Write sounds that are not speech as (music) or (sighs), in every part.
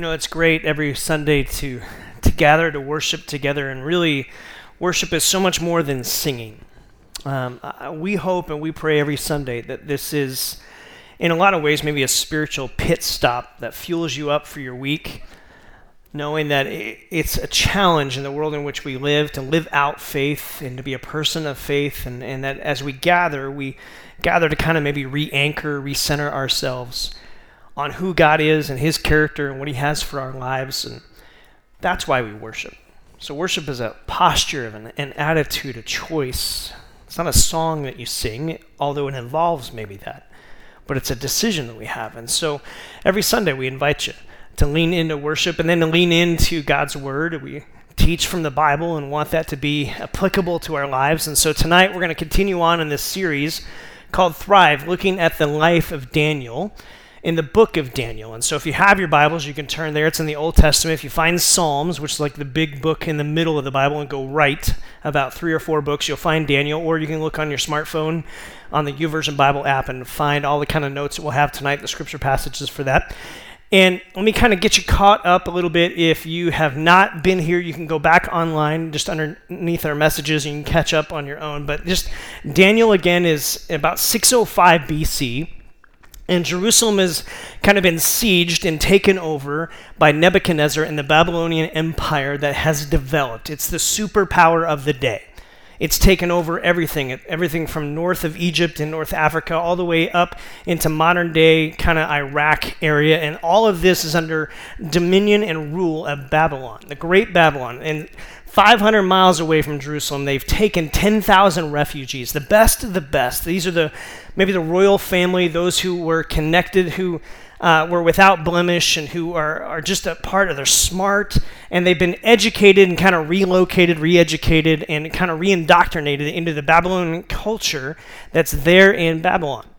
You know, it's great every Sunday to to gather to worship together, and really, worship is so much more than singing. Um, we hope and we pray every Sunday that this is, in a lot of ways, maybe a spiritual pit stop that fuels you up for your week, knowing that it's a challenge in the world in which we live to live out faith and to be a person of faith, and, and that as we gather, we gather to kind of maybe re anchor, recenter ourselves on who God is and His character and what He has for our lives. And that's why we worship. So, worship is a posture of an, an attitude, a choice. It's not a song that you sing, although it involves maybe that, but it's a decision that we have. And so, every Sunday, we invite you to lean into worship and then to lean into God's Word. We teach from the Bible and want that to be applicable to our lives. And so, tonight, we're going to continue on in this series called Thrive, looking at the life of Daniel in the book of Daniel. And so if you have your Bibles, you can turn there. It's in the Old Testament. If you find Psalms, which is like the big book in the middle of the Bible, and go right about three or four books, you'll find Daniel. Or you can look on your smartphone on the YouVersion Bible app and find all the kind of notes that we'll have tonight, the scripture passages for that. And let me kind of get you caught up a little bit. If you have not been here, you can go back online just underneath our messages and you can catch up on your own. But just Daniel again is about 605 BC and Jerusalem has kind of been sieged and taken over by Nebuchadnezzar and the Babylonian Empire that has developed. It's the superpower of the day. It's taken over everything, everything from north of Egypt and North Africa all the way up into modern day kind of Iraq area. And all of this is under dominion and rule of Babylon, the great Babylon. And 500 miles away from Jerusalem, they've taken 10,000 refugees, the best of the best. These are the maybe the royal family, those who were connected, who uh, were without blemish, and who are, are just a part of. They're smart, and they've been educated and kind of relocated, re-educated, and kind of re-indoctrinated into the Babylonian culture that's there in Babylon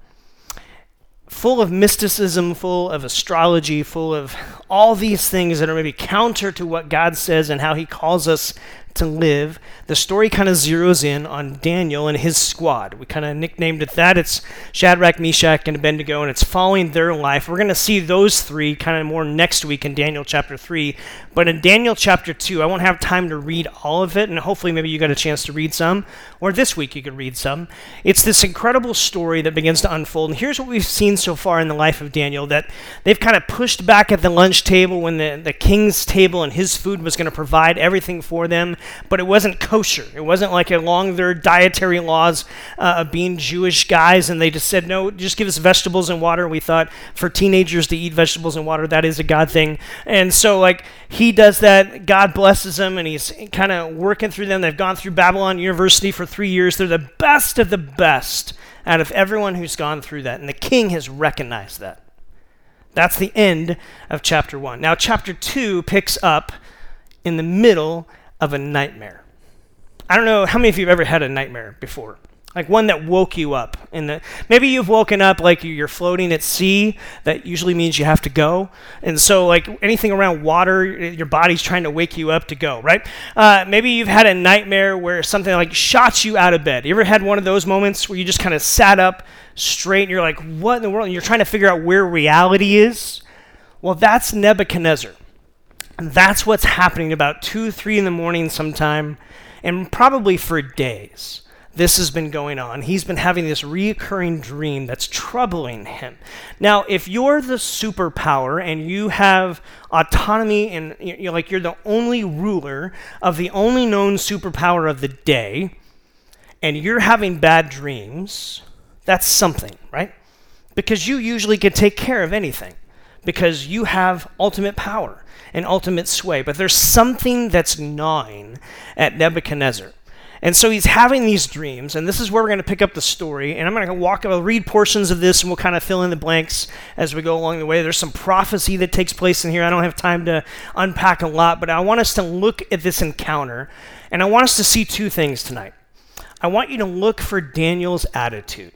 full of mysticism, full of astrology, full of all these things that are maybe counter to what God says and how He calls us to live. The story kind of zeroes in on Daniel and his squad. We kind of nicknamed it that. It's Shadrach, Meshach, and Abednego, and it's following their life. We're going to see those three kind of more next week in Daniel chapter 3. But in Daniel chapter 2, I won't have time to read all of it, and hopefully maybe you got a chance to read some, or this week you could read some. It's this incredible story that begins to unfold. And here's what we've seen so far in the life of Daniel that they've kind of pushed back at the lunch table when the, the king's table and his food was going to provide everything for them, but it wasn't kosher. It wasn't like along their dietary laws uh, of being Jewish guys, and they just said, no, just give us vegetables and water. We thought for teenagers to eat vegetables and water, that is a God thing. And so, like, he does that. God blesses them, and he's kind of working through them. They've gone through Babylon University for three years. They're the best of the best out of everyone who's gone through that, and the king has recognized that. That's the end of chapter one. Now, chapter two picks up in the middle of a nightmare. I don't know how many of you have ever had a nightmare before like one that woke you up. And maybe you've woken up like you're floating at sea that usually means you have to go. And so like anything around water your body's trying to wake you up to go right? Uh, maybe you've had a nightmare where something like shots you out of bed. You ever had one of those moments where you just kind of sat up straight and you're like what in the world? And you're trying to figure out where reality is? Well that's nebuchadnezzar. And that's what's happening about 2 3 in the morning sometime and probably for days this has been going on. He's been having this reoccurring dream that's troubling him. Now, if you're the superpower and you have autonomy and you're like you're the only ruler of the only known superpower of the day, and you're having bad dreams, that's something, right? Because you usually can take care of anything because you have ultimate power and ultimate sway. But there's something that's gnawing at Nebuchadnezzar. And so he's having these dreams, and this is where we're going to pick up the story. And I'm going to walk, I'll read portions of this, and we'll kind of fill in the blanks as we go along the way. There's some prophecy that takes place in here. I don't have time to unpack a lot, but I want us to look at this encounter, and I want us to see two things tonight. I want you to look for Daniel's attitude,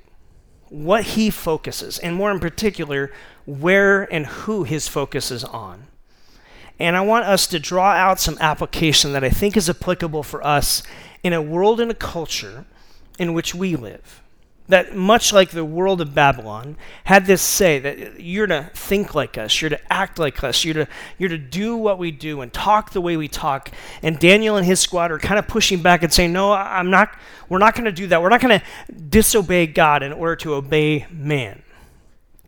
what he focuses, and more in particular, where and who his focus is on. And I want us to draw out some application that I think is applicable for us in a world and a culture in which we live. that much like the world of Babylon, had this say that you're to think like us, you're to act like us, you're to, you're to do what we do and talk the way we talk. And Daniel and his squad are kind of pushing back and saying, No, I'm not, we're not going to do that. We're not going to disobey God in order to obey man.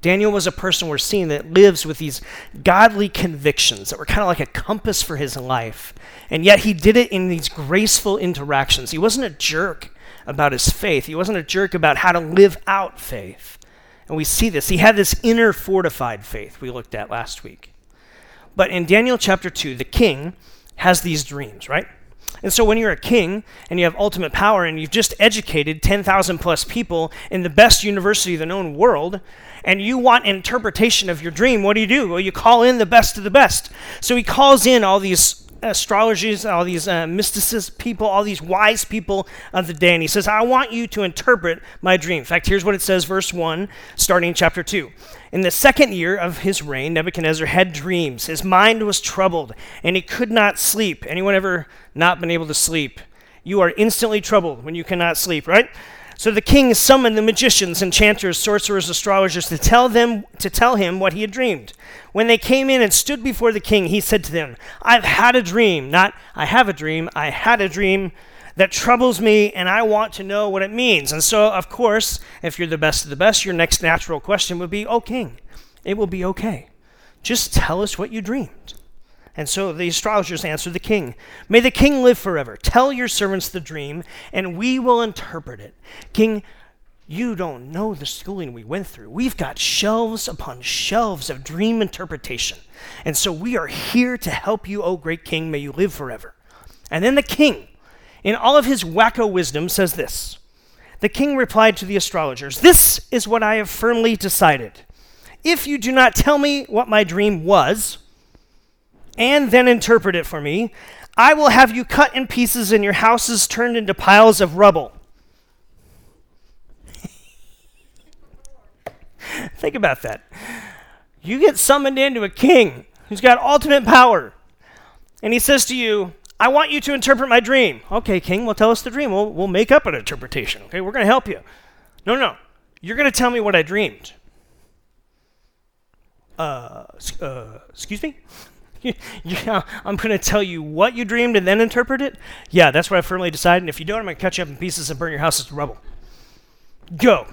Daniel was a person we're seeing that lives with these godly convictions that were kind of like a compass for his life. And yet he did it in these graceful interactions. He wasn't a jerk about his faith, he wasn't a jerk about how to live out faith. And we see this. He had this inner fortified faith we looked at last week. But in Daniel chapter 2, the king has these dreams, right? And so when you're a king and you have ultimate power and you've just educated 10,000 plus people in the best university in the known world, and you want interpretation of your dream, what do you do? Well, you call in the best of the best. So he calls in all these astrologers, all these uh, mysticist people, all these wise people of the day, and he says, I want you to interpret my dream. In fact, here's what it says, verse 1, starting in chapter 2. In the second year of his reign, Nebuchadnezzar had dreams. His mind was troubled, and he could not sleep. Anyone ever not been able to sleep? You are instantly troubled when you cannot sleep, right? So the king summoned the magicians, enchanters, sorcerers, astrologers to tell them to tell him what he had dreamed. When they came in and stood before the king, he said to them, "I've had a dream, not I have a dream, I had a dream that troubles me and I want to know what it means." And so, of course, if you're the best of the best, your next natural question would be, "Oh king, it will be okay. Just tell us what you dreamed." And so the astrologers answered the king May the king live forever. Tell your servants the dream, and we will interpret it. King, you don't know the schooling we went through. We've got shelves upon shelves of dream interpretation. And so we are here to help you, O great king. May you live forever. And then the king, in all of his wacko wisdom, says this The king replied to the astrologers This is what I have firmly decided. If you do not tell me what my dream was, and then interpret it for me, I will have you cut in pieces and your houses turned into piles of rubble. (laughs) Think about that. You get summoned into a king who's got ultimate power, and he says to you, I want you to interpret my dream. Okay, king, well, tell us the dream. We'll, we'll make up an interpretation, okay? We're going to help you. No, no. You're going to tell me what I dreamed. Uh, uh excuse me? (laughs) yeah, I'm going to tell you what you dreamed and then interpret it? Yeah, that's what I firmly decided. And if you don't, I'm going to cut you up in pieces and burn your house to rubble. Go.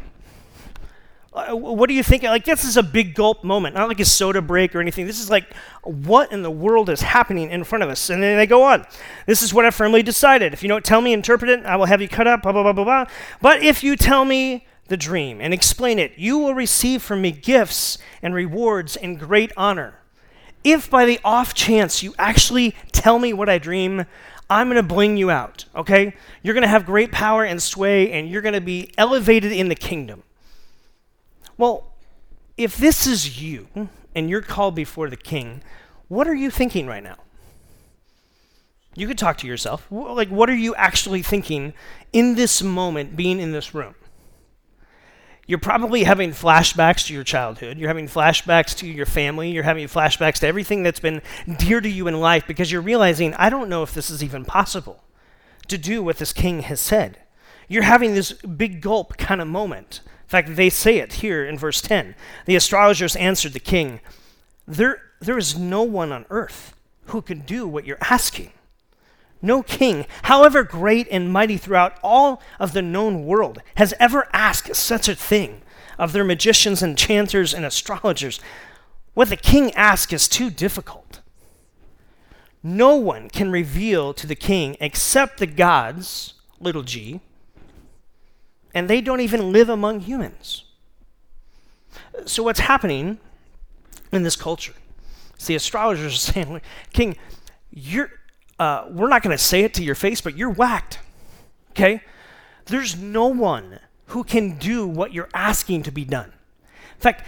Uh, what do you think? Like, this is a big gulp moment, not like a soda break or anything. This is like, what in the world is happening in front of us? And then they go on. This is what I firmly decided. If you don't tell me, interpret it, I will have you cut up, blah, blah, blah, blah, blah. But if you tell me the dream and explain it, you will receive from me gifts and rewards and great honor if by the off chance you actually tell me what I dream, I'm going to bling you out, okay? You're going to have great power and sway, and you're going to be elevated in the kingdom. Well, if this is you and you're called before the king, what are you thinking right now? You could talk to yourself. Like, what are you actually thinking in this moment, being in this room? You're probably having flashbacks to your childhood. You're having flashbacks to your family. You're having flashbacks to everything that's been dear to you in life because you're realizing, I don't know if this is even possible to do what this king has said. You're having this big gulp kind of moment. In fact, they say it here in verse 10. The astrologers answered the king, There, there is no one on earth who can do what you're asking. No king, however great and mighty throughout all of the known world, has ever asked such a thing of their magicians, enchanters, and astrologers. What the king asks is too difficult. No one can reveal to the king except the gods, little g, and they don't even live among humans. So, what's happening in this culture? See, the astrologers are (laughs) saying, King, you're uh, we're not going to say it to your face, but you're whacked. Okay? There's no one who can do what you're asking to be done. In fact,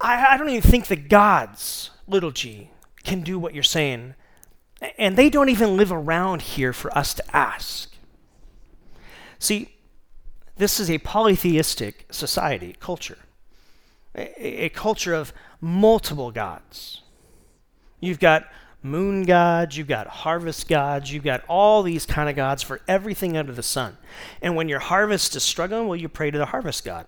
I, I don't even think the gods, little g, can do what you're saying. And they don't even live around here for us to ask. See, this is a polytheistic society, culture, a, a culture of multiple gods. You've got moon gods, you've got harvest gods, you've got all these kind of gods for everything under the sun. And when your harvest is struggling, well, you pray to the harvest god.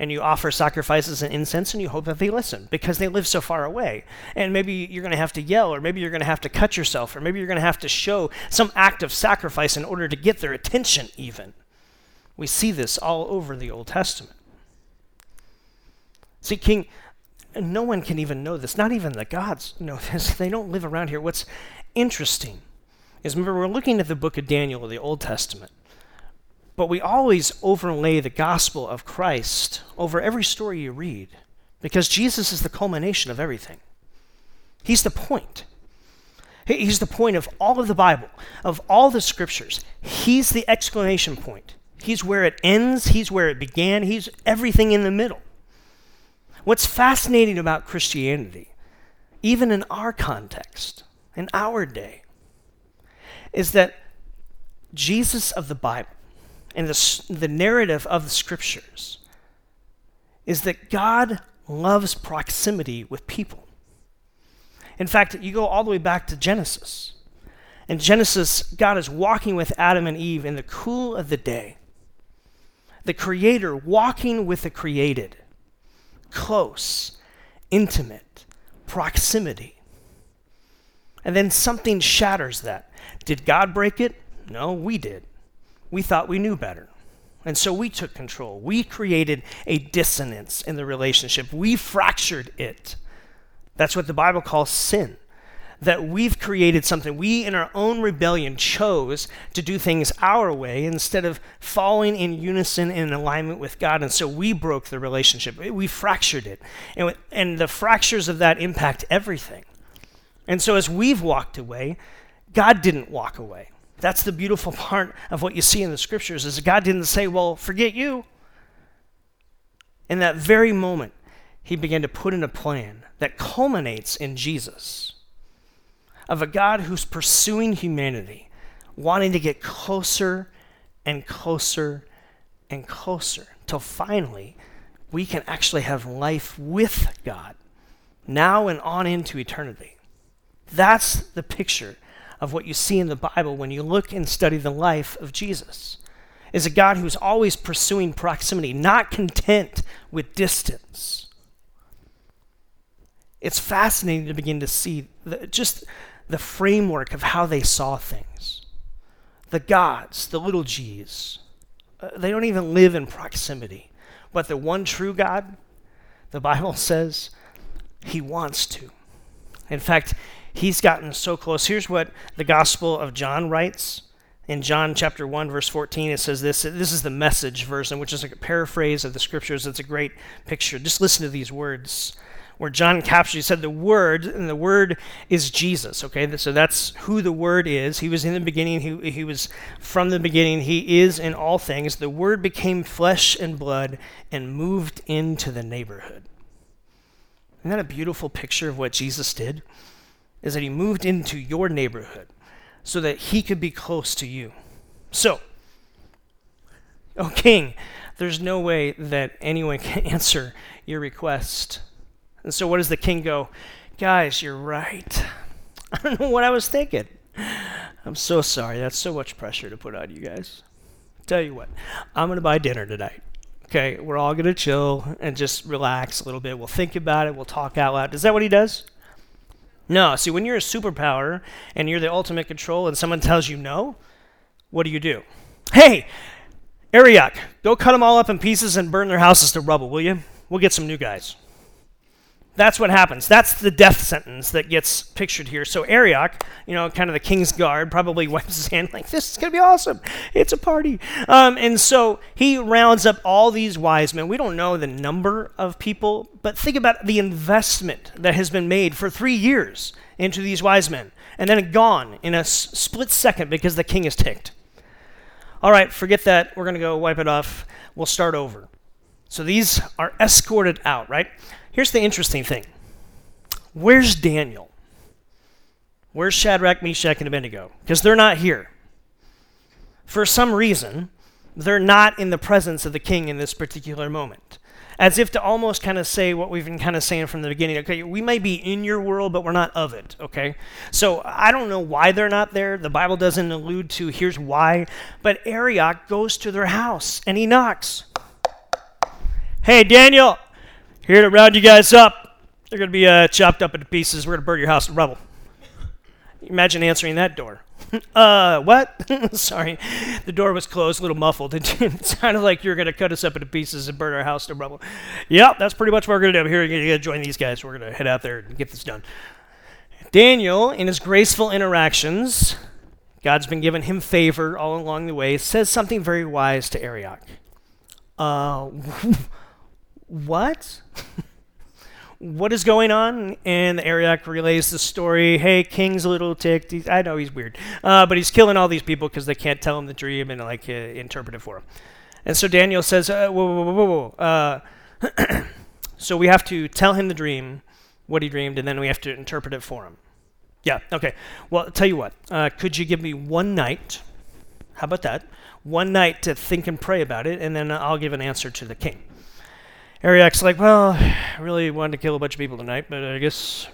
And you offer sacrifices and incense and you hope that they listen because they live so far away. And maybe you're going to have to yell, or maybe you're going to have to cut yourself, or maybe you're going to have to show some act of sacrifice in order to get their attention, even. We see this all over the Old Testament. See, King, no one can even know this. Not even the gods know this. (laughs) They don't live around here. What's interesting is remember, we're looking at the book of Daniel the Old Testament, but we always overlay the gospel of Christ over every story you read because Jesus is the culmination of everything. He's the point. He's the point of all of the Bible, of all the scriptures. He's the exclamation point. He's where it ends, he's where it began, he's everything in the middle. What's fascinating about Christianity, even in our context, in our day, is that Jesus of the Bible and the, the narrative of the scriptures is that God loves proximity with people. In fact, you go all the way back to Genesis. In Genesis, God is walking with Adam and Eve in the cool of the day. The Creator walking with the created close, intimate, proximity. And then something shatters that. Did God break it? No, we did. We thought we knew better. And so we took control. We created a dissonance in the relationship. We fractured it. That's what the Bible calls sin that we've created something. We, in our own rebellion, chose to do things our way instead of falling in unison and in alignment with God. And so we broke the relationship. We fractured it. And, and the fractures of that impact everything. And so as we've walked away, God didn't walk away. That's the beautiful part of what you see in the scriptures is God didn't say, "Well, forget you." In that very moment, he began to put in a plan that culminates in Jesus of a God who's pursuing humanity, wanting to get closer and closer and closer till finally we can actually have life with God now and on into eternity. That's the picture of what you see in the Bible when you look and study the life of Jesus. Is a God who's always pursuing proximity, not content with distance. It's fascinating to begin to see the, just the framework of how they saw things. The gods, the little g's, uh, they don't even live in proximity. But the one true God, the Bible (laughs) says, he wants to. In fact, he's gotten so close. Here's what the Gospel of John writes. In John chapter 1, verse 14, it says this. This is the message version, which is a paraphrase of the scriptures. It's a great picture. Just listen to these words where John captures, he said the Word, and the Word is Jesus, okay? So that's who the Word is. He was in the beginning, he, he was from the beginning, he is in all things. The Word became flesh and blood and moved into the neighborhood. Isn't that a beautiful picture of what Jesus did? Is that he moved into your neighborhood so that he could be close to you. So, oh King, there's no way that anyone can (laughs) answer your request and so, what does the king go? Guys, you're right. (laughs) I don't know what I was thinking. I'm so sorry. That's so much pressure to put on you guys. Tell you what, I'm going to buy dinner tonight. Okay, we're all going to chill and just relax a little bit. We'll think about it. We'll talk out loud. Is that what he does? No. See, when you're a superpower and you're the ultimate control and someone tells you no, what do you do? Hey, Arioch, go cut them all up in pieces and burn their houses to rubble, will you? We'll get some new guys. That's what happens. That's the death sentence that gets pictured here. So Arioch, you know, kind of the king's guard, probably (laughs) wipes his hand like, this is going to be awesome. It's a party. Um, and so he rounds up all these wise men. We don't know the number of people, but think about the investment that has been made for three years into these wise men. And then gone in a s- split second because the king is ticked. All right, forget that. We're going to go wipe it off. We'll start over. So these are escorted out, right? Here's the interesting thing where's Daniel? Where's Shadrach, Meshach, and Abednego? Because they're not here. For some reason, they're not in the presence of the king in this particular moment. as if to almost kind of say what we've been kind of saying from the beginning. Okay, we may be in your world, but we're not of it. Okay, so I don't know why they're not there. The Bible doesn't allude to here's why, but Arioch goes to their house and he knocks. Hey, Daniel, here to round you guys up. They're going to be uh, chopped up into pieces. We're going to burn your house to rubble. Imagine answering that door. (laughs) uh, what? (laughs) Sorry, the door was closed, a little muffled. (laughs) It sounded like you were going to cut us up into pieces and burn our house to rubble. Yep, that's pretty much what we're going to do. Here, you're going to join these guys. We're going to head out there and get this done. Daniel, in his graceful interactions, God's been giving him favor all along the way, says something very wise to Arioch. Uh, what? What is going on? And the Arioch relays the story. Hey, King's a little ticked. He's, I know he's weird, uh, but he's killing all these people because they can't tell him the dream and like uh, interpret it for him. And so Daniel says, uh, "Whoa, whoa, whoa, whoa!" Uh, (clears throat) so we have to tell him the dream, what he dreamed, and then we have to interpret it for him. Yeah. Okay. Well, I'll tell you what. Uh, could you give me one night? How about that? One night to think and pray about it, and then I'll give an answer to the king. Arioch's like, well, I (sighs) really wanted to kill a bunch of people tonight, but I guess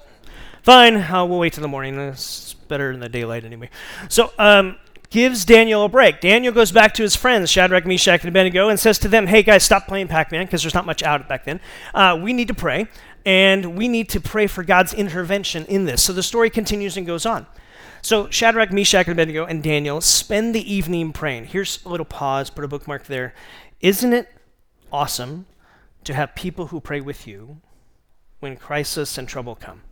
fine. Uh, we'll wait till the morning. It's better in the daylight anyway. So, um, gives Daniel a break. Daniel goes back to his friends, Shadrach, Meshach, and Abednego, and says to them, hey guys, stop playing Pac-Man because there's not much out back then. Uh, we need to pray, and we need to pray for God's intervention in this. So the story continues and goes on. So Shadrach, Meshach, and Abednego, and Daniel spend the evening praying. Here's a little pause, put a bookmark there. Isn't it awesome to have people who pray with you when crisis and trouble come.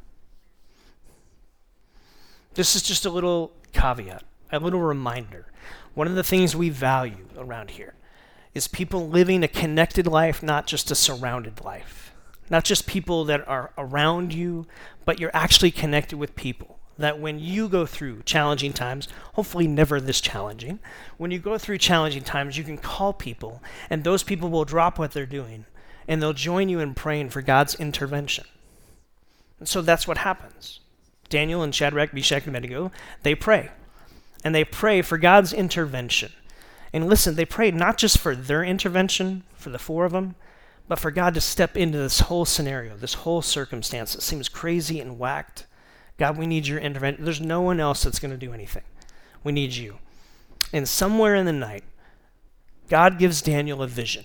This is just a little caveat, a little reminder. One of the things we value around here is people living a connected life, not just a surrounded life. Not just people that are around you, but you're actually connected with people. That when you go through challenging times, hopefully never this challenging, when you go through challenging times, you can call people, and those people will drop what they're doing and they'll join you in praying for God's intervention. And so that's what happens. Daniel and Shadrach, Meshach, and Abednego, they pray. And they pray for God's intervention. And listen, they pray not just for their intervention, for the four of them, but for God to step into this whole scenario, this whole circumstance that seems crazy and whacked. God, we need your intervention. There's no one else that's going to do anything. We need you. And somewhere in the night, God gives Daniel a vision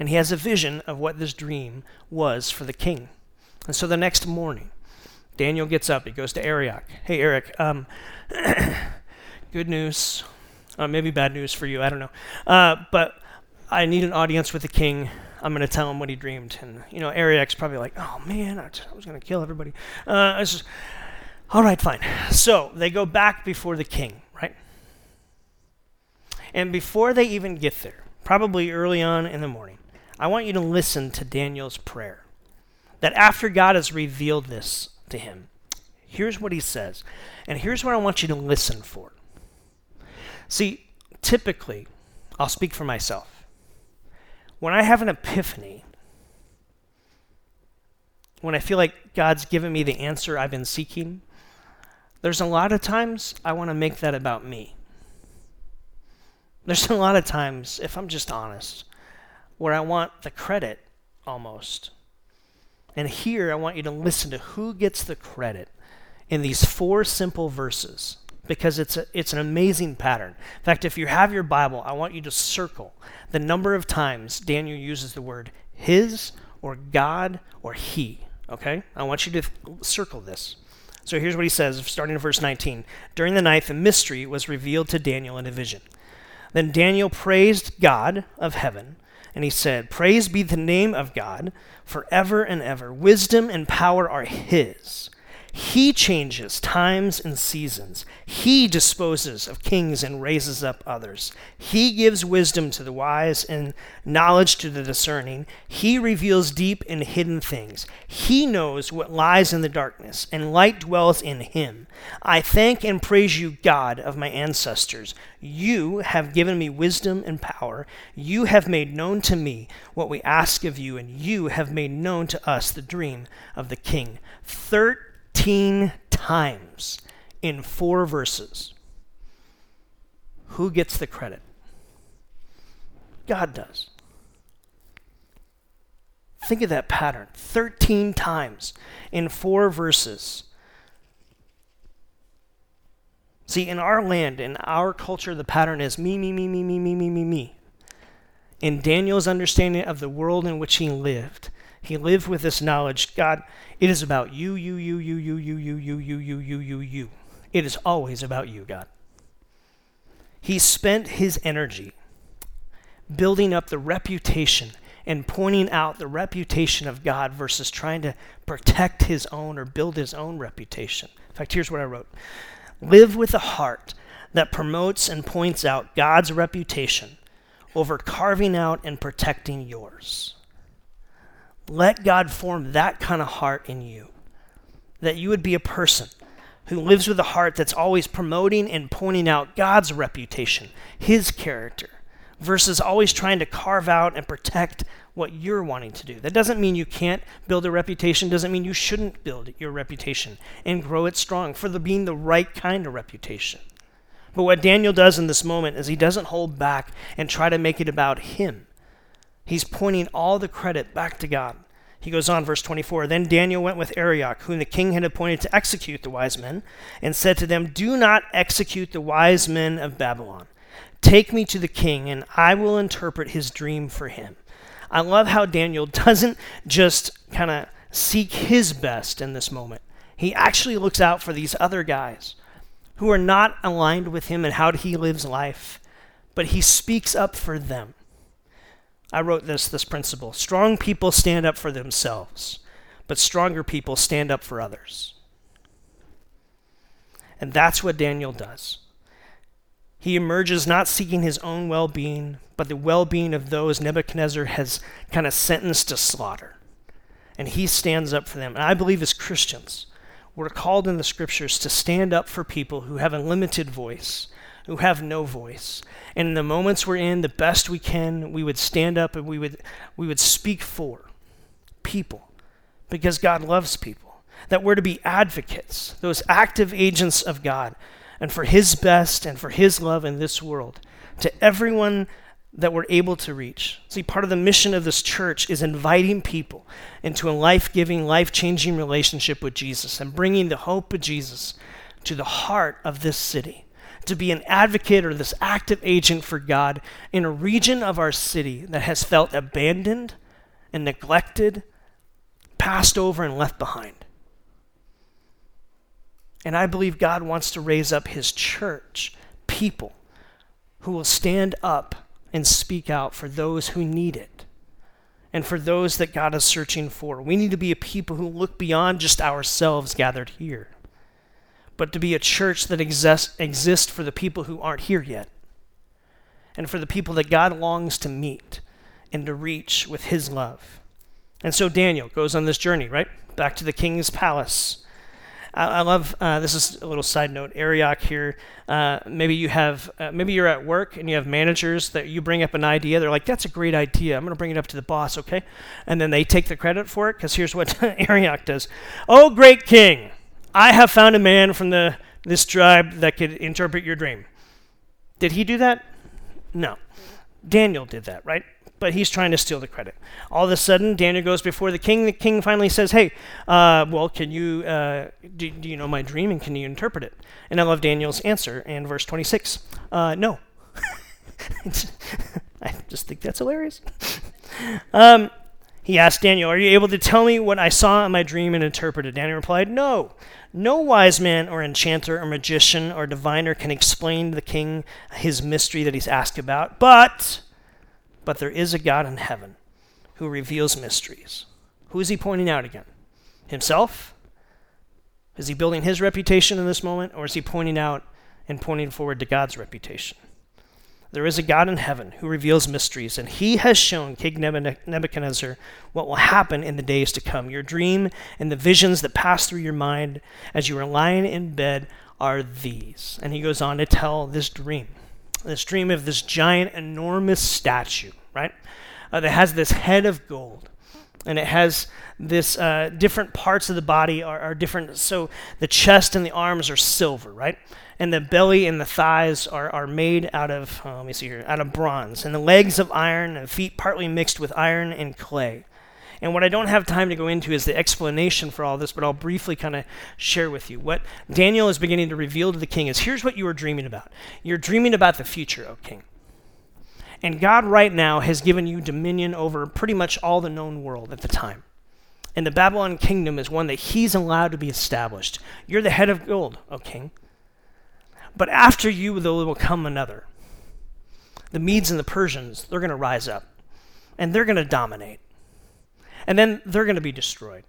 and he has a vision of what this dream was for the king. And so the next morning, Daniel gets up. He goes to Arioch. Hey, Eric, um, (coughs) good news. Uh, maybe bad news for you. I don't know. Uh, but I need an audience with the king. I'm going to tell him what he dreamed. And, you know, Arioch's probably like, oh, man, I, t- I was going to kill everybody. Uh, just, all right, fine. So they go back before the king, right? And before they even get there, probably early on in the morning, I want you to listen to Daniel's prayer. That after God has revealed this to him, here's what he says. And here's what I want you to listen for. See, typically, I'll speak for myself. When I have an epiphany, when I feel like God's given me the answer I've been seeking, there's a lot of times I want to make that about me. There's a lot of times, if I'm just honest, where I want the credit almost. And here I want you to listen to who gets the credit in these four simple verses because it's, a, it's an amazing pattern. In fact, if you have your Bible, I want you to circle the number of times Daniel uses the word his or God or he. Okay? I want you to circle this. So here's what he says, starting in verse 19. During the night, the mystery was revealed to Daniel in a vision. Then Daniel praised God of heaven and he said, Praise be the name of God forever and ever. Wisdom and power are his. He changes times and seasons. He disposes of kings and raises up others. He gives wisdom to the wise and knowledge to the discerning. He reveals deep and hidden things. He knows what lies in the darkness, and light dwells in him. I thank and praise you, God of my ancestors. You have given me wisdom and power. You have made known to me what we ask of you, and you have made known to us the dream of the king. Thirteen 15 times in four verses. Who gets the credit? God does. Think of that pattern 13 times in four verses. See, in our land, in our culture, the pattern is me, me, me, me, me, me, me, me, me. In Daniel's understanding of the world in which he lived, he lived with this knowledge God, it is about you, you, you, you, you, you, you, you, you, you, you, you, you. It is always about you, God. He spent his energy building up the reputation and pointing out the reputation of God versus trying to protect his own or build his own reputation. In fact, here's what I wrote Live with a heart that promotes and points out God's reputation over carving out and protecting yours. Let God form that kind of heart in you, that you would be a person who lives with a heart that's always promoting and pointing out God's reputation, His character, versus always trying to carve out and protect what you're wanting to do. That doesn't mean you can't build a reputation, doesn't mean you shouldn't build your reputation and grow it strong for the being the right kind of reputation. But what Daniel does in this moment is he doesn't hold back and try to make it about him. He's pointing all the credit back to God. He goes on, verse 24. Then Daniel went with Arioch, whom the king had appointed to execute the wise men, and said to them, Do not execute the wise men of Babylon. Take me to the king, and I will interpret his dream for him. I love how Daniel (laughs) doesn't just kind of seek his best in this moment. He actually looks out for these other guys who are not aligned with him and how he lives life, but he speaks up for them. I wrote this this principle. Strong people stand up for themselves, but stronger people stand up for others. And that's what Daniel does. He emerges not seeking his own well being, but the well being of those Nebuchadnezzar has kind of sentenced to slaughter. And he stands up for them. And I believe as Christians, we're called in the scriptures to stand up for people who have a limited voice, who have no voice. And in the moments we're in, the best we can, we would stand up and we would, we would speak for people because God loves people. That we're to be advocates, those active agents of God and for His best and for His love in this world to everyone that we're able to reach. See, part of the mission of this church is inviting people into a life giving, life changing relationship with Jesus and bringing the hope of Jesus to the heart of this city. To be an advocate or this active agent for God in a region of our city that has felt abandoned and neglected, passed over, and left behind. And I believe God wants to raise up his church, people who will stand up and speak out for those who need it and for those that God is searching for. We need to be a people who look beyond just ourselves gathered here, but to be a church that exists exist for the people who aren't here yet and for the people that God longs to meet and to reach with his love. And so Daniel goes on this journey, right? Back to the king's palace I, I love uh, this is a little side note. Arioch here. Uh, maybe you have uh, maybe you're at work and you have managers that you bring up an idea. They're like, "That's a great idea. I'm going to bring it up to the boss." Okay, and then they take the credit for it because here's what (laughs) Arioch does. Oh, great king! I have found a man from the this tribe that could interpret your dream. Did he do that? No. Daniel did that, right? but he's trying to steal the credit. All of a sudden, Daniel goes before the king. The king finally says, "Hey, uh, well, can you uh, do, do, you know my dream and can you interpret it?" And I love Daniel's answer in verse 26. Uh, no. (laughs) I just think that's hilarious. (laughs) um, he asked Daniel, "Are you able to tell me what I saw in my dream and interpret it?" Daniel replied, "No." No wise man or enchanter or magician or diviner can explain to the king his mystery that he's asked about, but but there is a God in heaven who reveals mysteries. Who is he pointing out again? Himself? Is he building his reputation in this moment, or is he pointing out and pointing forward to God's reputation? There is a God in heaven who reveals mysteries, and he has shown King Nebuchadnezzar what will happen in the days to come. Your dream and the visions that pass through your mind as you are lying in bed are these. And he goes on to tell this dream this dream of this giant, enormous statue, right? Uh, that has this head of gold. And it has this uh, different parts of the body are, are different. So the chest and the arms are silver, right? And the belly and the thighs are, are made out of, uh, let me see here, out of bronze. And the legs of iron and feet partly mixed with iron and clay. And what I don't have time to go into is the explanation for all this, but I'll briefly kind of share with you. What Daniel is beginning to reveal to the king is here's what you are dreaming about. You're dreaming about the future, O king. And God, right now, has given you dominion over pretty much all the known world at the time. And the Babylon kingdom is one that he's allowed to be established. You're the head of gold, O king. But after you, there will come another. The Medes and the Persians, they're going to rise up, and they're going to dominate. And then they're going to be destroyed.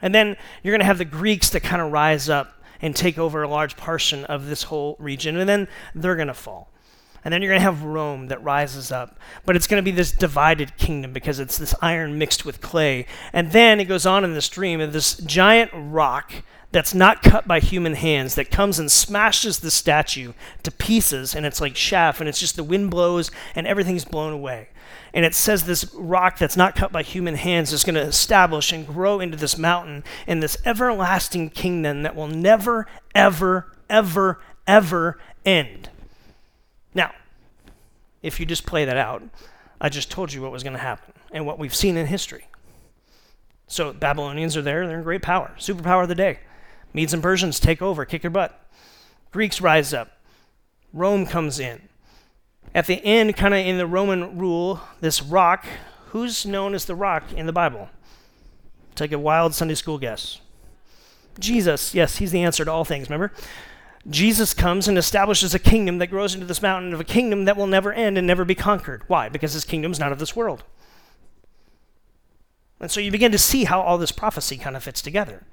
And then you're going to have the Greeks that kind of rise up and take over a large portion of this whole region, and then they're going to fall. And then you're going to have Rome that rises up. But it's going to be this divided kingdom because it's this iron mixed with clay. And then it goes on in this dream of this giant rock that's not cut by human hands that comes and smashes the statue to pieces and it's like chaff and it's just the wind blows and everything's blown away. And it says this rock that's not cut by human hands is going to establish and grow into this mountain and this everlasting kingdom that will never, ever, ever, ever end. Now, if you just play that out, I just told you what was going to happen and what we've seen in history. So Babylonians are there, they're in great power, superpower of the day. Medes and Persians take over, kick your butt. Greeks rise up. Rome comes in. At the end, kind of in the Roman rule, this rock, who's known as the rock in the Bible? Take a wild Sunday school guess. Jesus, yes, he's the answer to all things, remember? Jesus comes and establishes a kingdom that grows into this mountain of a kingdom that will never end and never be conquered. Why? Because his kingdom's not of this world. And so you begin to see how all this prophecy kind of fits together.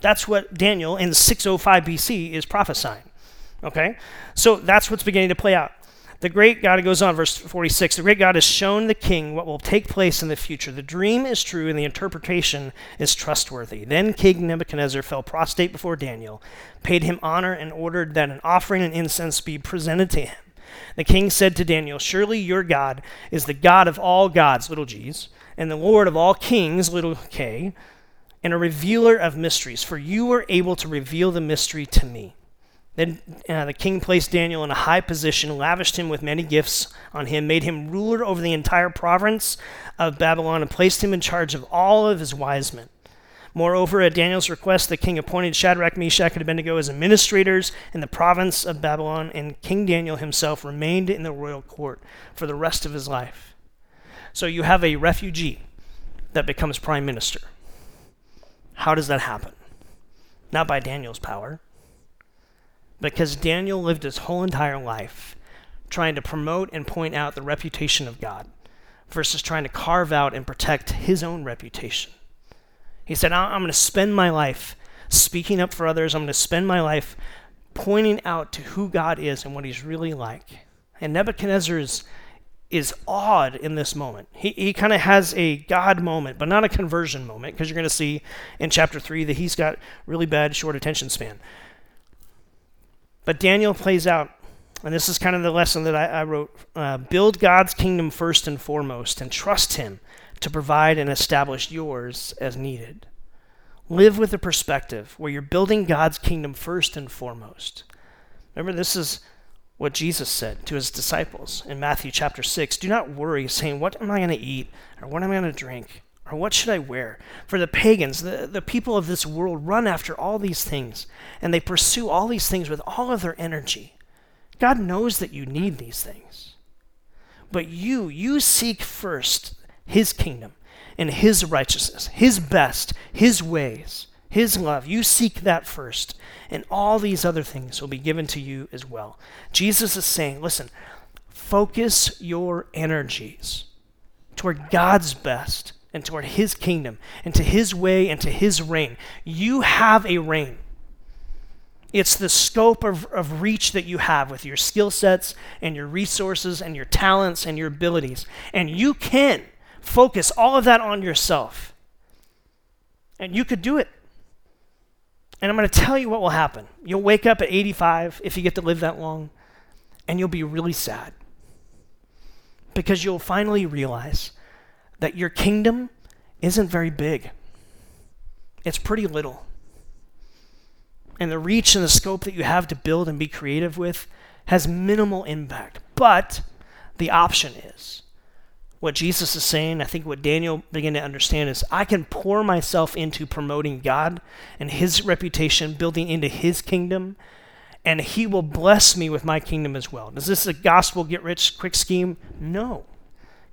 That's what Daniel in 605 BC is prophesying. Okay? So that's what's beginning to play out. The great God, goes on, verse 46 the great God has shown the king what will take place in the future. The dream is true and the interpretation is trustworthy. Then King Nebuchadnezzar fell prostrate before Daniel, paid him honor, and ordered that an offering and incense be presented to him. The king said to Daniel, Surely your God is the God of all gods, little g's, and the Lord of all kings, little k, and a revealer of mysteries, for you were able to reveal the mystery to me. Then uh, the king placed Daniel in a high position, lavished him with many gifts on him, made him ruler over the entire province of Babylon, and placed him in charge of all of his wise men. Moreover, at Daniel's request, the king appointed Shadrach, Meshach, and Abednego as administrators in the province of Babylon, and King Daniel himself remained in the royal court for the rest of his life. So you have a refugee that becomes prime minister. How does that happen? Not by Daniel's power because Daniel lived his whole entire life trying to promote and point out the reputation of God versus trying to carve out and protect his own reputation. He said, I'm going to spend my life speaking up for others. I'm going to spend my life pointing out to who God is and what he's really like. And Nebuchadnezzar is, awed in this moment. He, he kind of has a God moment, but not a conversion moment, because you're going to see in chapter 3 that he's got really bad short attention span. But Daniel plays out, and this is kind of the lesson that I, I wrote uh, build God's kingdom first and foremost, and trust Him to provide and establish yours as needed. Live with a perspective where you're building God's kingdom first and foremost. Remember, this is what Jesus said to his disciples in Matthew chapter 6 Do not worry, saying, What am I going to eat? Or what am I going to drink? Or what should I wear? For the pagans, the, the people of this world run after all these things, and they pursue all these things with all of their energy. God knows that you need these things. But you, you seek first His kingdom and His righteousness, His best, His ways, His love. You seek that first, and all these other things will be given to you as well. Jesus is saying, listen, focus your energies toward God's best and toward His kingdom and to His way and to His reign. You have a reign. It's the scope of, of reach that you have with your skill sets and your resources and your talents and your abilities. And you can focus all of that on yourself. And you could do it. And I'm going to tell you what will happen. You'll wake up at 85 if you get to live that long, and you'll be really sad. Because you'll finally realize that your kingdom isn't very big, it's pretty little. And the reach and the scope that you have to build and be creative with has minimal impact. But the option is what Jesus is saying, I think what Daniel began to understand is I can pour myself into promoting God and his reputation, building into his kingdom, and he will bless me with my kingdom as well. Is this a gospel get rich quick scheme? No.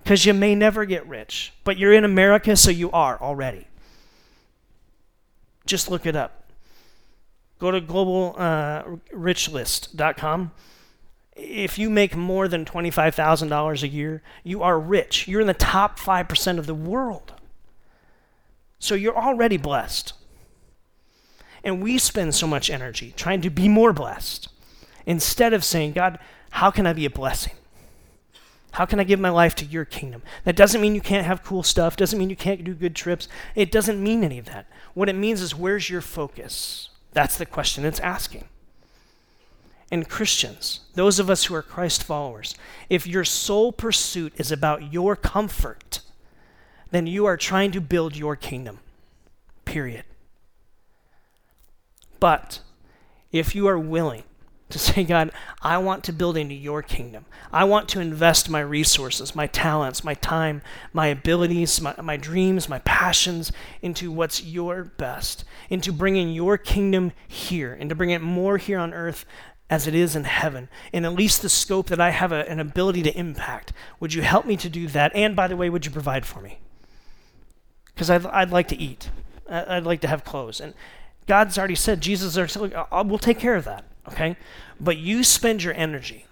Because you may never get rich, but you're in America, so you are already. Just look it up. Go to globalrichlist.com. Uh, if you make more than $25,000 a year, you are rich. You're in the top 5% of the world. So you're already blessed. And we spend so much energy trying to be more blessed instead of saying, God, how can I be a blessing? How can I give my life to your kingdom? That doesn't mean you can't have cool stuff, doesn't mean you can't do good trips. It doesn't mean any of that. What it means is, where's your focus? That's the question it's asking and Christians, those of us who are Christ followers, if your sole pursuit is about your comfort, then you are trying to build your kingdom. Period. But if you are willing to say, God, I want to build into your kingdom. I want to invest my resources, my talents, my time, my abilities, my, my dreams, my passions into what's your best, into bringing your kingdom here, and to bring it more here on earth as it is in heaven, in at least the scope that I have a, an ability to impact. Would you help me to do that? And by the way, would you provide for me? Because I'd, I'd like to eat, I'd like to have clothes. And God's already said, Jesus, we'll take care of that, okay? But you spend your energy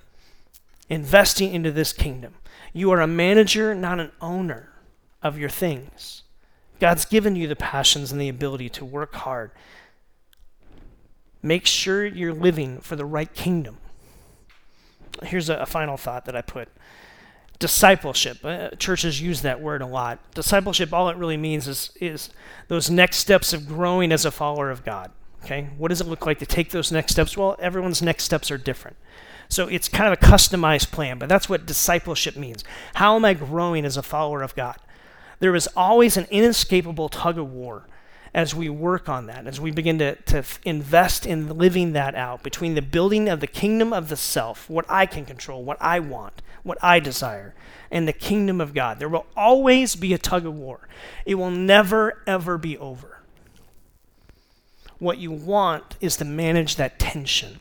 investing into this kingdom. You are a manager, not an owner of your things. God's given you the passions and the ability to work hard Make sure you're living for the right kingdom. Here's a, a final thought that I put discipleship. Uh, churches use that word a lot. Discipleship, all it really means is, is those next steps of growing as a follower of God. Okay? What does it look like to take those next steps? Well, everyone's next steps are different. So it's kind of a customized plan, but that's what discipleship means. How am I growing as a follower of God? There is always an inescapable tug of war as we work on that, as we begin to, to invest in living that out between the building of the kingdom of the self, what I can control, what I want, what I desire, and the kingdom of God. There will always be a tug of war. It will never, ever be over. What you want is to manage that tension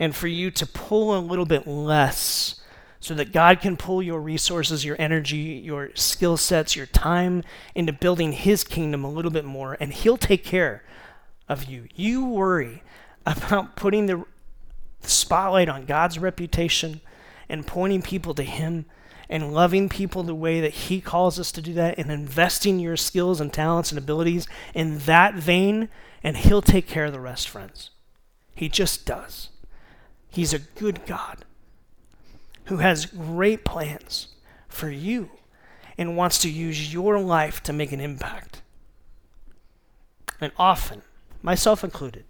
and for you to pull a little bit less so that God can pull your resources, your energy, your skill sets, your time into building His kingdom a little bit more, and He'll take care of you. You worry about putting the spotlight on God's reputation and pointing people to Him and loving people the way that He calls us to do that and investing your skills and talents and abilities in that vein, and He'll take care of the rest, friends. He just does. He's a good God who has great plans for you and wants to use your life to make an impact. And often, myself included,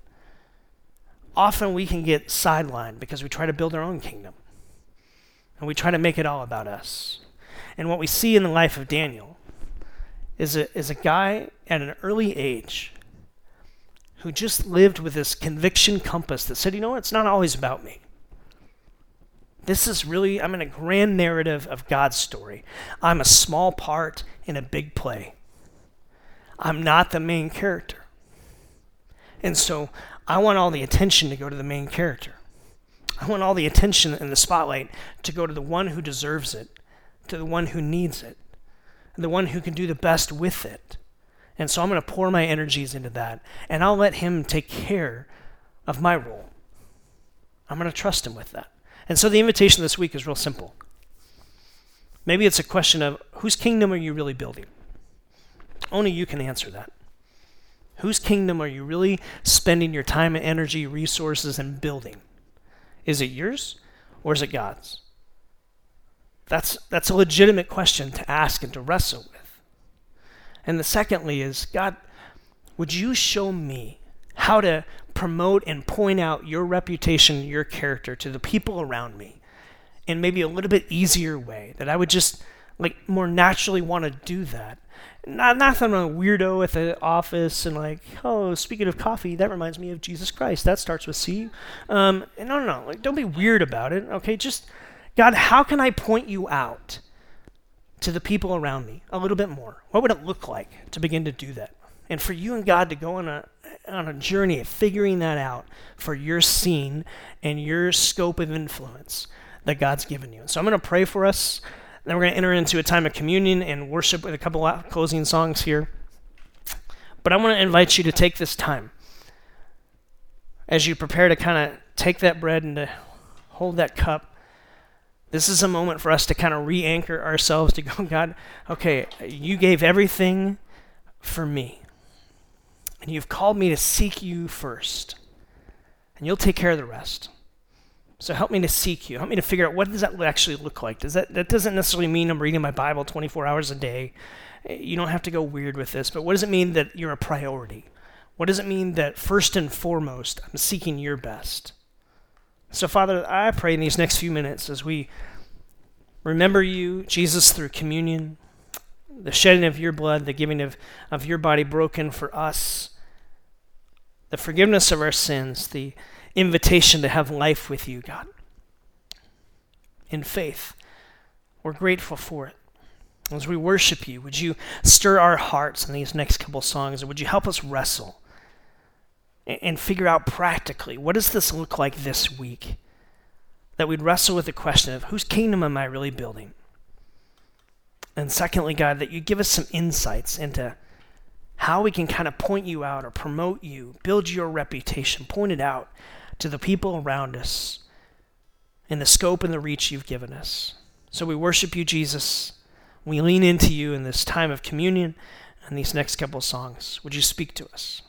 often we can get sidelined because we try to build our own kingdom. And we try to make it all about us. And what we see in the life of Daniel is a, is a guy at an early age who just lived with this conviction compass that said, you know it's not always about me. This is really, I'm in a grand narrative of God's story. I'm a small part in a big play. I'm not the main character. And so I want all the attention to go to the main character. I want all the attention and the spotlight to go to the one who deserves it, to the one who needs it, the one who can do the best with it. And so I'm going to pour my energies into that, and I'll let him take care of my role. I'm going to trust him with that. And so the invitation this week is real simple. Maybe it's a question of whose kingdom are you really building? Only you can answer that. Whose kingdom are you really spending your time and energy, resources, and building? Is it yours or is it God's? That's, that's a legitimate question to ask and to wrestle with. And the secondly is God, would you show me how to promote and point out your reputation, your character to the people around me in maybe a little bit easier way that I would just like more naturally want to do that. Not, not that I'm a weirdo at the office and like, oh, speaking of coffee, that reminds me of Jesus Christ. That starts with C. Um, no, no, no. Like, don't be weird about it. Okay, just God, how can I point you out to the people around me a little bit more? What would it look like to begin to do that? And for you and God to go on a on a journey of figuring that out for your scene and your scope of influence that God's given you. So I'm going to pray for us. Then we're going to enter into a time of communion and worship with a couple of closing songs here. But I want to invite you to take this time as you prepare to kind of take that bread and to hold that cup. This is a moment for us to kind of re anchor ourselves to go, (laughs) God, okay, you gave everything for me. And you've called me to seek you first. And you'll take care of the rest. So help me to seek you. Help me to figure out what does that actually look like. Does that that doesn't necessarily mean I'm reading my Bible 24 hours a day. You don't have to go weird with this, but what does it mean that you're a priority? What does it mean that first and foremost I'm seeking your best? So Father, I pray in these next few minutes as we remember you, Jesus, through communion, the shedding of your blood, the giving of, of your body broken for us, the forgiveness of our sins, the invitation to have life with you, God. In faith, we're grateful for it. As we worship you, would you stir our hearts in these next couple songs, would you help us wrestle and, and figure out practically what does this look like this week? That we'd wrestle with the question of whose kingdom am I really building? And secondly, God, that you give us some insights into how we can kind of point you out or promote you, build your reputation, point it out to the people around us in the scope and the reach you've given us. So we worship you, Jesus. We lean into you in this time of communion and these next couple songs. Would you speak to us?